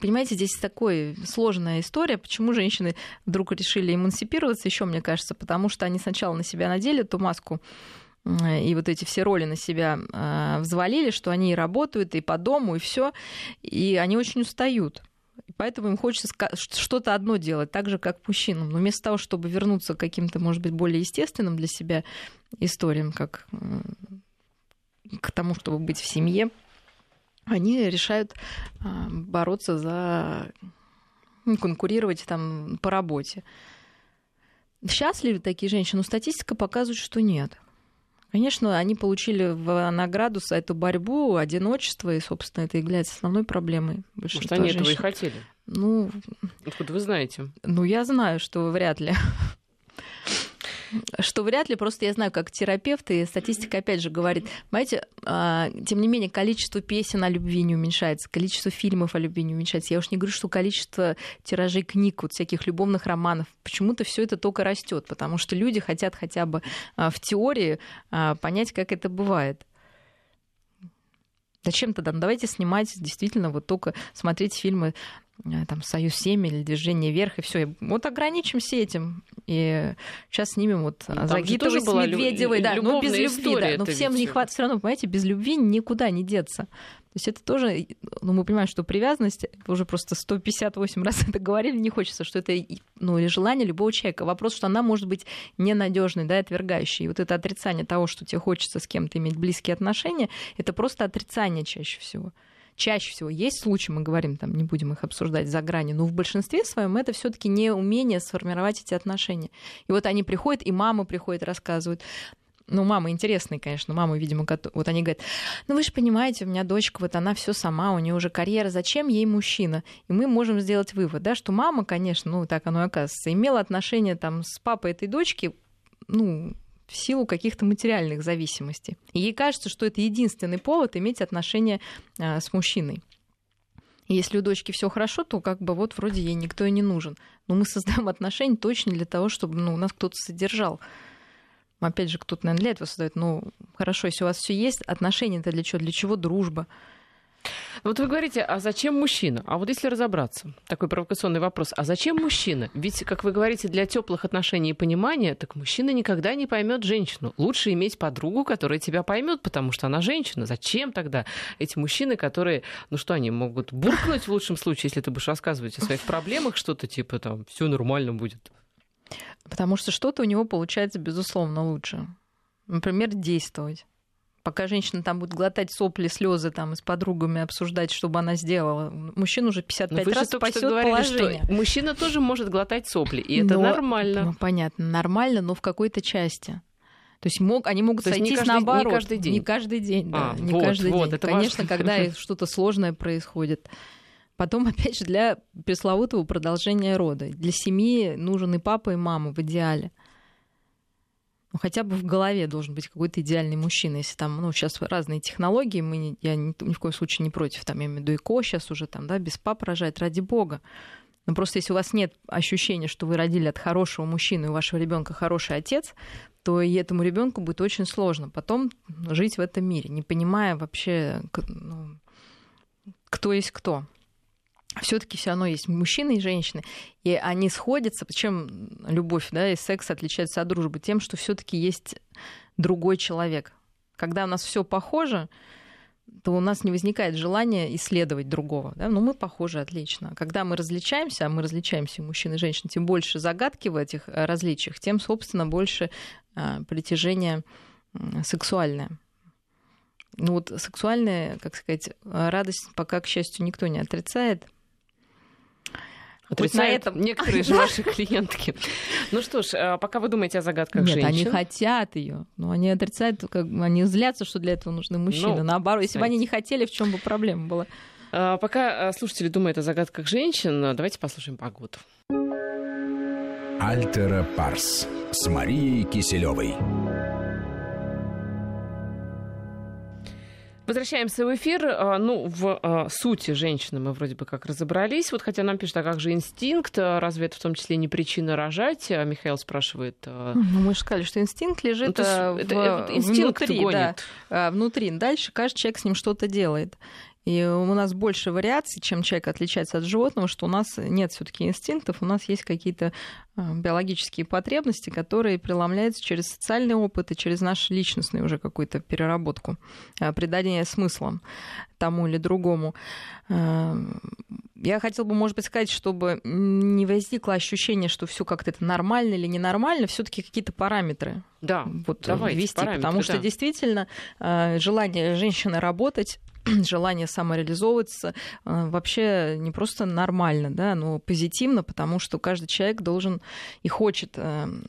Speaker 2: понимаете, здесь такая сложная история. Почему женщины вдруг решили эмансипироваться, еще мне кажется, потому что они сначала на себя надели эту маску и вот эти все роли на себя э, взвалили, что они и работают, и по дому, и все, и они очень устают. Поэтому им хочется что-то одно делать, так же, как мужчинам. Но вместо того, чтобы вернуться к каким-то, может быть, более естественным для себя историям, как к тому, чтобы быть в семье, они решают э, бороться за ну, конкурировать там по работе. Счастливы такие женщины? Но статистика показывает, что нет. Конечно, они получили в награду за эту борьбу, одиночество, и, собственно, это является основной проблемой
Speaker 1: Может, они женщин. этого и хотели?
Speaker 2: Ну...
Speaker 1: Откуда вы знаете?
Speaker 2: Ну, я знаю, что вряд ли что вряд ли, просто я знаю, как терапевт, и статистика опять же говорит, знаете, а, тем не менее, количество песен о любви не уменьшается, количество фильмов о любви не уменьшается. Я уж не говорю, что количество тиражей книг, вот всяких любовных романов, почему-то все это только растет, потому что люди хотят хотя бы а, в теории а, понять, как это бывает. Зачем тогда? Ну, давайте снимать действительно вот только смотреть фильмы там Союз 7 или Движение вверх, и все. Вот ограничимся этим. И сейчас снимем вот ну, Загитовой с Медведевой. Да, ну без любви. Да. Но всем не хватит все равно, понимаете, без любви никуда не деться. То есть это тоже, ну, мы понимаем, что привязанность, уже просто 158 раз это говорили, не хочется, что это ну, или желание любого человека. Вопрос, что она может быть ненадежной, да, отвергающей. И вот это отрицание того, что тебе хочется с кем-то иметь близкие отношения, это просто отрицание чаще всего чаще всего есть случаи, мы говорим, там, не будем их обсуждать за грани, но в большинстве своем это все таки не умение сформировать эти отношения. И вот они приходят, и мама приходит, рассказывают, ну, мамы интересные, конечно, мамы, видимо, вот они говорят, ну, вы же понимаете, у меня дочка, вот она все сама, у нее уже карьера, зачем ей мужчина? И мы можем сделать вывод, да, что мама, конечно, ну, так оно и оказывается, имела отношение там с папой этой дочки, ну, в силу каких-то материальных зависимостей. И ей кажется, что это единственный повод иметь отношения а, с мужчиной. Если у дочки все хорошо, то как бы вот вроде ей никто и не нужен. Но мы создаем отношения точно для того, чтобы ну, нас кто-то содержал. Опять же, кто-то, наверное, для этого создает. Ну, хорошо, если у вас все есть, отношения-то для чего? Для чего дружба?
Speaker 1: Вот вы говорите, а зачем мужчина? А вот если разобраться, такой провокационный вопрос, а зачем мужчина? Ведь, как вы говорите, для теплых отношений и понимания, так мужчина никогда не поймет женщину. Лучше иметь подругу, которая тебя поймет, потому что она женщина. Зачем тогда эти мужчины, которые, ну что, они могут буркнуть в лучшем случае, если ты будешь рассказывать о своих проблемах, что-то типа там, все нормально будет.
Speaker 2: Потому что что-то у него получается, безусловно, лучше. Например, действовать пока женщина там будет глотать сопли, слезы там и с подругами обсуждать, чтобы она сделала. Мужчина уже 55
Speaker 1: вы
Speaker 2: раз спасет говорили,
Speaker 1: положение. Что мужчина тоже может глотать сопли, и это но, нормально.
Speaker 2: Ну, понятно, нормально, но в какой-то части. То есть мог, они могут То сойтись каждый, наоборот.
Speaker 1: Не каждый день.
Speaker 2: Не каждый день, да.
Speaker 1: А,
Speaker 2: не
Speaker 1: вот,
Speaker 2: каждый
Speaker 1: вот,
Speaker 2: день.
Speaker 1: Это
Speaker 2: Конечно,
Speaker 1: важно.
Speaker 2: когда что-то сложное происходит. Потом, опять же, для пресловутого продолжения рода. Для семьи нужен и папа, и мама в идеале ну, хотя бы в голове должен быть какой-то идеальный мужчина. Если там, ну, сейчас разные технологии, мы не, я ни, ни в коем случае не против, там, я имею в виду ЭКО сейчас уже там, да, без пап рожать, ради бога. Но просто если у вас нет ощущения, что вы родили от хорошего мужчины, и у вашего ребенка хороший отец, то и этому ребенку будет очень сложно потом жить в этом мире, не понимая вообще, ну, кто есть кто все-таки все равно есть мужчины и женщины, и они сходятся. Чем любовь да, и секс отличаются от дружбы? Тем, что все-таки есть другой человек. Когда у нас все похоже, то у нас не возникает желания исследовать другого. Да? Ну, мы похожи отлично. Когда мы различаемся, а мы различаемся, мужчин и женщин, тем больше загадки в этих э, различиях, тем, собственно, больше а, притяжение сексуальное. Ну вот сексуальная, как сказать, радость пока, к счастью, никто не отрицает.
Speaker 1: Отрицают на этом некоторые же ваши клиентки. Ну что ж, а пока вы думаете о загадках
Speaker 2: Нет,
Speaker 1: женщин.
Speaker 2: они хотят ее, но они отрицают, как, они злятся, что для этого нужны мужчины. Ну, Наоборот, если бы они не хотели, в чем бы проблема была?
Speaker 1: А, пока а, слушатели думают о загадках женщин, давайте послушаем погоду.
Speaker 3: Альтера Парс с Марией Киселевой.
Speaker 1: Возвращаемся в эфир. А, ну, в а, сути женщины мы вроде бы как разобрались. Вот хотя нам пишут, а как же инстинкт? А, разве это в том числе не причина рожать? Михаил спрашивает.
Speaker 2: Ну, мы же сказали, что инстинкт лежит ну, в, это, это инстинкт внутри. Гонит. Да, внутри. Дальше каждый человек с ним что-то делает. И у нас больше вариаций, чем человек отличается от животного, что у нас нет все-таки инстинктов, у нас есть какие-то а, биологические потребности, которые преломляются через социальный опыт и через нашу личностную уже какую-то переработку, а, придание смысла тому или другому. А, я хотела бы, может быть, сказать, чтобы не возникло ощущение, что все как-то это нормально или ненормально, все-таки какие-то параметры.
Speaker 1: Да,
Speaker 2: вот давайте, ввести, потому что да. действительно желание женщины работать желание самореализовываться э, вообще не просто нормально, да, но позитивно, потому что каждый человек должен и хочет эм,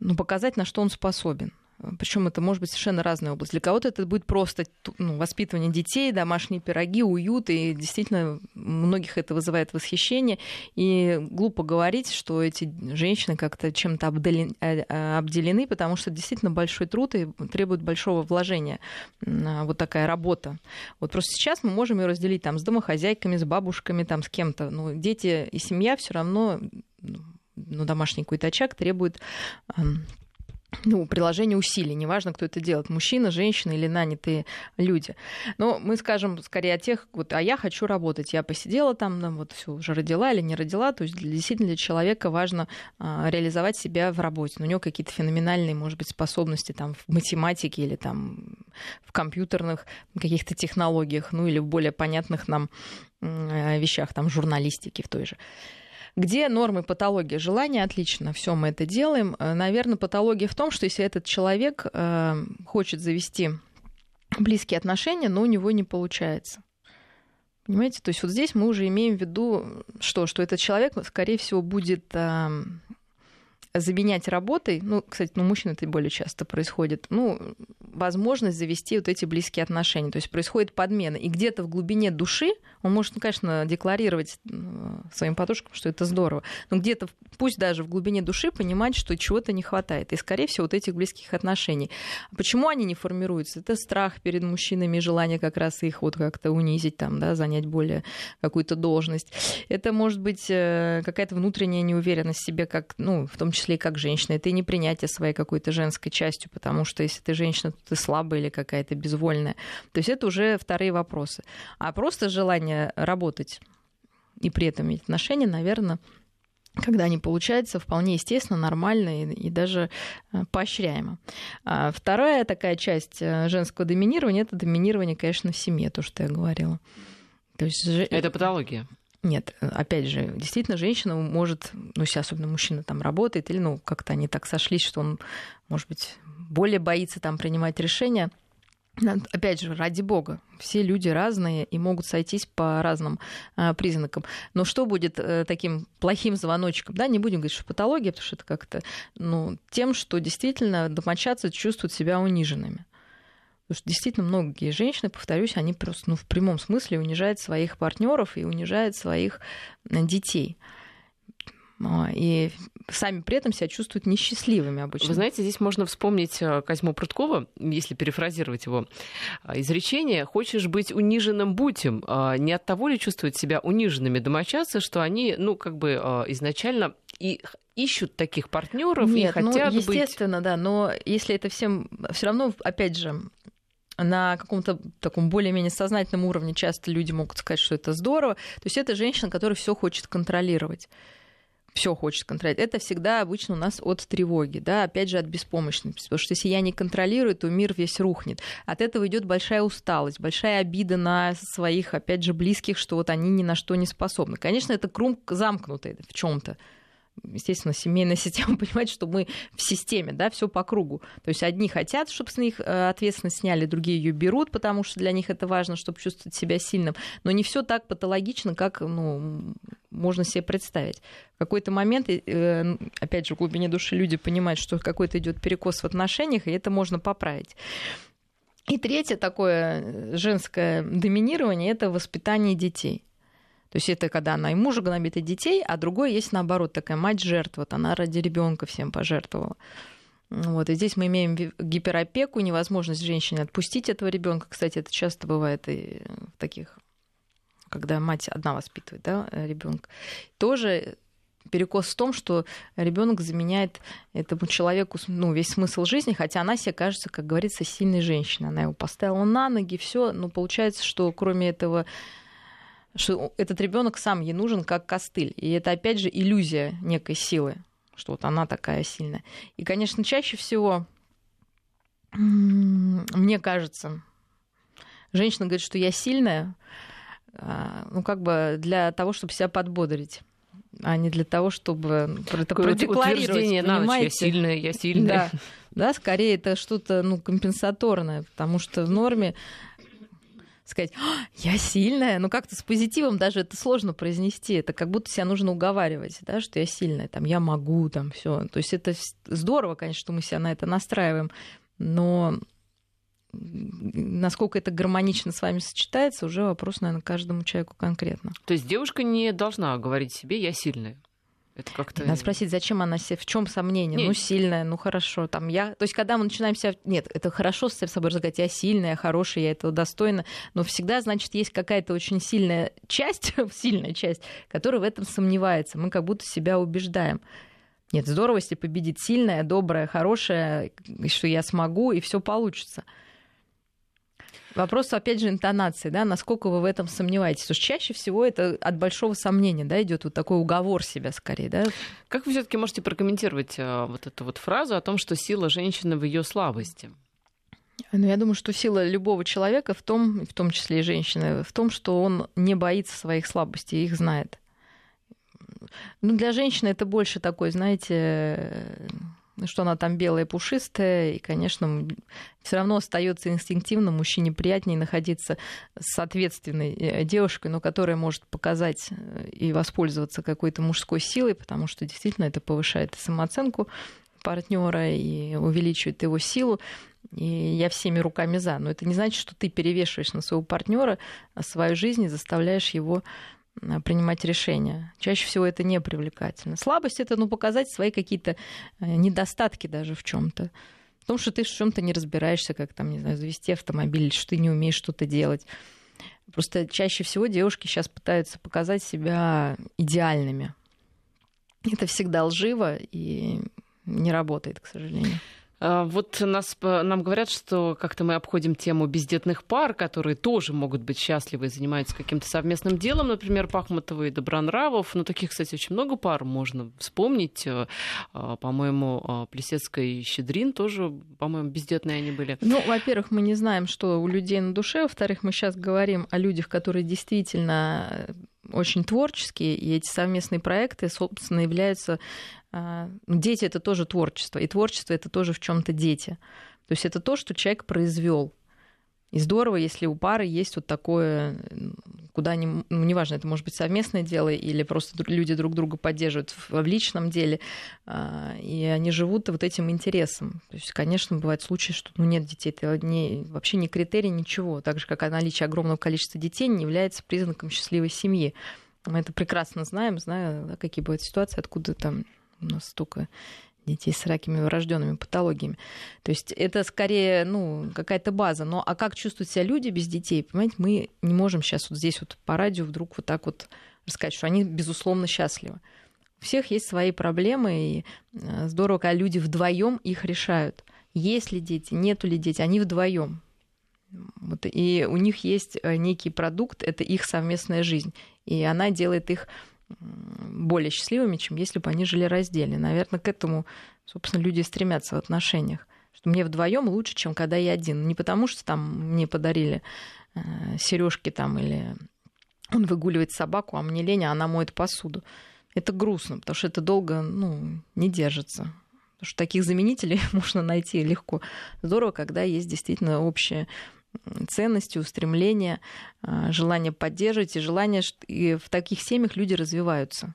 Speaker 2: ну, показать, на что он способен. Причем это может быть совершенно разная область. Для кого-то это будет просто ну, воспитывание детей, домашние пироги, уют, и действительно многих это вызывает восхищение. И глупо говорить, что эти женщины как-то чем-то э, э, обделены, потому что действительно большой труд и требует большого вложения вот такая работа. Вот просто сейчас мы можем ее разделить там с домохозяйками, с бабушками, там с кем-то. Но дети и семья все равно ну, домашний какой-то очаг требует ну, приложение усилий, неважно, кто это делает, мужчина, женщина или нанятые люди. Но мы скажем скорее о тех, вот, а я хочу работать, я посидела там, там вот все уже родила или не родила, то есть действительно для человека важно а, реализовать себя в работе. Но у него какие-то феноменальные, может быть, способности там в математике или там в компьютерных каких-то технологиях, ну или в более понятных нам вещах, там журналистики в той же. Где нормы патологии желания? Отлично, все мы это делаем. Э, Наверное, патология в том, что если этот человек э, хочет завести близкие отношения, но у него не получается. Понимаете, то есть вот здесь мы уже имеем в виду, что, что этот человек, скорее всего, будет эм, заменять работой, ну, кстати, ну, мужчин это более часто происходит, ну, возможность завести вот эти близкие отношения. То есть происходит подмена. И где-то в глубине души он может, ну, конечно, декларировать своим подружкам, что это здорово, но где-то, пусть даже в глубине души, понимать, что чего-то не хватает. И, скорее всего, вот этих близких отношений. А почему они не формируются? Это страх перед мужчинами, желание как раз их вот как-то унизить, там, да, занять более какую-то должность. Это может быть э, какая-то внутренняя неуверенность в себе, как, ну, в том числе и как женщина. Это и непринятие своей какой-то женской частью, потому что если ты женщина, то ты слабая или какая-то безвольная. То есть это уже вторые вопросы. А просто желание работать и при этом иметь отношения, наверное, когда они получаются, вполне естественно, нормально и, и даже э, поощряемо. А вторая такая часть э, женского доминирования это доминирование, конечно, в семье, то, что я говорила.
Speaker 1: То есть... Это патология.
Speaker 2: Нет, опять же, действительно, женщина может, ну, сейчас особенно мужчина там работает, или, ну, как-то они так сошлись, что он, может быть, более боится там принимать решения. Опять же, ради бога, все люди разные и могут сойтись по разным а, признакам. Но что будет а, таким плохим звоночком? Да, не будем говорить, что патология, потому что это как-то ну, тем, что действительно домочадцы чувствуют себя униженными. Потому что действительно многие женщины, повторюсь, они просто ну, в прямом смысле унижают своих партнеров и унижают своих детей. А, и сами при этом себя чувствуют несчастливыми обычно.
Speaker 1: Вы знаете, здесь можно вспомнить э, Козьму Прудкова, если перефразировать его а, изречение, «Хочешь быть униженным, будь им». А, не от того ли чувствуют себя униженными домочадцы, что они, ну, как бы изначально и ищут таких партнеров и
Speaker 2: ну,
Speaker 1: хотят
Speaker 2: ну, естественно,
Speaker 1: быть...
Speaker 2: да, но если это всем все равно, опять же, на каком-то таком более-менее сознательном уровне часто люди могут сказать, что это здорово. То есть это женщина, которая все хочет контролировать все хочет контролировать. Это всегда обычно у нас от тревоги, да, опять же от беспомощности, потому что если я не контролирую, то мир весь рухнет. От этого идет большая усталость, большая обида на своих, опять же, близких, что вот они ни на что не способны. Конечно, это круг замкнутый в чем-то естественно, семейная система понимает, что мы в системе, да, все по кругу. То есть одни хотят, чтобы с них э, ответственность сняли, другие ее берут, потому что для них это важно, чтобы чувствовать себя сильным. Но не все так патологично, как ну, можно себе представить. В какой-то момент, э, опять же, в глубине души люди понимают, что какой-то идет перекос в отношениях, и это можно поправить. И третье такое э, женское доминирование – это воспитание детей. То есть это когда она и мужа гнобит, и детей, а другое есть наоборот, такая мать жертва, вот она ради ребенка всем пожертвовала. Вот, и здесь мы имеем гиперопеку, невозможность женщине отпустить этого ребенка. Кстати, это часто бывает и в таких, когда мать одна воспитывает да, ребенка. Тоже перекос в том, что ребенок заменяет этому человеку ну, весь смысл жизни, хотя она себе кажется, как говорится, сильной женщиной. Она его поставила на ноги, все, но получается, что кроме этого что этот ребенок сам ей нужен как костыль. И это опять же иллюзия некой силы что вот она такая сильная. И, конечно, чаще всего, мне кажется, женщина говорит, что я сильная, а, ну, как бы для того, чтобы себя подбодрить а не для того, чтобы это продекларировать.
Speaker 1: На ночь, я сильная, я сильная.
Speaker 2: Да, да, скорее это что-то ну, компенсаторное, потому что в норме сказать, «А, я сильная, ну как-то с позитивом даже это сложно произнести, это как будто себя нужно уговаривать, да, что я сильная, там, я могу, там, все. То есть это здорово, конечно, что мы себя на это настраиваем, но насколько это гармонично с вами сочетается, уже вопрос, наверное, каждому человеку конкретно.
Speaker 1: То есть девушка не должна говорить себе «я сильная». Это как-то...
Speaker 2: Надо спросить, зачем она себе, в чем сомнение? Нет. Ну, сильная, ну хорошо, там я... То есть, когда мы начинаем себя... Нет, это хорошо с собой разговаривать, я сильная, я хорошая, я этого достойна, но всегда, значит, есть какая-то очень сильная часть, сильная часть, которая в этом сомневается. Мы как будто себя убеждаем. Нет, здорово, если победит сильная, добрая, хорошая, что я смогу, и все получится. Вопрос, опять же, интонации, да, насколько вы в этом сомневаетесь. Потому что чаще всего это от большого сомнения, да, идет вот такой уговор себя скорее, да.
Speaker 1: Как вы все-таки можете прокомментировать э, вот эту вот фразу о том, что сила женщины в ее слабости?
Speaker 2: Ну, я думаю, что сила любого человека в том, в том числе и женщины, в том, что он не боится своих слабостей их знает. Ну, для женщины это больше такой, знаете, что она там белая, пушистая, и, конечно, все равно остается инстинктивно мужчине приятнее находиться с ответственной э, девушкой, но которая может показать э, и воспользоваться какой-то мужской силой, потому что действительно это повышает самооценку партнера и увеличивает его силу. И я всеми руками за. Но это не значит, что ты перевешиваешь на своего партнера свою жизнь и заставляешь его принимать решения. Чаще всего это не привлекательно. Слабость это ну, показать свои какие-то э, недостатки даже в чем-то. В том, что ты в чем-то не разбираешься, как там, не знаю, завести автомобиль, что ты не умеешь что-то делать. Просто чаще всего девушки сейчас пытаются показать себя идеальными. Это всегда лживо и не работает, к сожалению.
Speaker 1: А, вот нас, нам говорят, что как-то мы обходим тему бездетных пар, которые тоже могут быть счастливы и занимаются каким-то совместным делом, например, Пахмутова и Добронравов. Но таких, кстати, очень много пар можно вспомнить. Э, а, по-моему, а, Плесецкая и Щедрин тоже, по-моему, бездетные они были.
Speaker 2: Ну, во-первых, мы не знаем, что у людей на душе. Во-вторых, мы сейчас говорим о людях, которые действительно очень творческие, и эти совместные проекты, собственно, являются дети это тоже творчество, и творчество это тоже в чем-то дети. То есть это то, что человек произвел. И здорово, если у пары есть вот такое, куда они, ну, неважно, это может быть совместное дело или просто люди друг друга поддерживают в, личном деле, а, и они живут вот этим интересом. То есть, конечно, бывают случаи, что ну, нет детей, это не, вообще не критерий ничего, так же, как и наличие огромного количества детей не является признаком счастливой семьи. Мы это прекрасно знаем, знаю, да, какие бывают ситуации, откуда там у нас столько детей с ракими врожденными патологиями. То есть это скорее ну, какая-то база. Но а как чувствуют себя люди без детей, понимаете, мы не можем сейчас вот здесь вот по радио вдруг вот так вот рассказать, что они, безусловно, счастливы. У всех есть свои проблемы, и э, здорово, когда люди вдвоем их решают. Есть ли дети, нету ли дети, они вдвоем. Вот, и у них есть э, некий продукт, это их совместная жизнь. И она делает их более счастливыми, чем если бы они жили раздельно. Наверное, к этому, собственно, люди стремятся в отношениях. Что мне вдвоем лучше, чем когда я один. Не потому, что там мне подарили э, сережки там или он выгуливает собаку, а мне лень, а она моет посуду. Это грустно, потому что это долго ну, не держится. Потому что таких заменителей можно найти легко. Здорово, когда есть действительно общее ценности, устремления, а, желание поддерживать и желание, и в таких семьях люди развиваются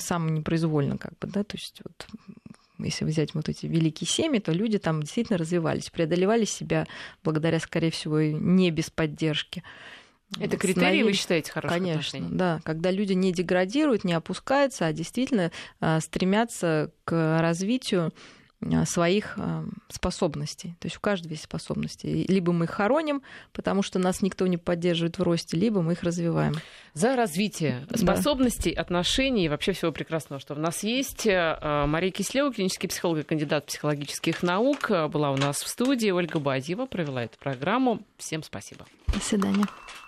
Speaker 2: сам непроизвольно, как бы, да, то есть вот если взять вот эти великие семьи, то люди там действительно развивались, преодолевали себя благодаря, скорее всего, не без поддержки.
Speaker 1: Это критерий, вы считаете, хороших
Speaker 2: Конечно,
Speaker 1: отношений?
Speaker 2: да. Когда люди не деградируют, не опускаются, а действительно а, стремятся к развитию своих способностей. То есть у каждого есть способности. Либо мы их хороним, потому что нас никто не поддерживает в росте, либо мы их развиваем.
Speaker 1: За развитие способностей, да. отношений и вообще всего прекрасного, что у нас есть. Мария Кислева, клинический психолог и кандидат психологических наук, была у нас в студии. Ольга Базьева провела эту программу. Всем спасибо.
Speaker 2: До свидания.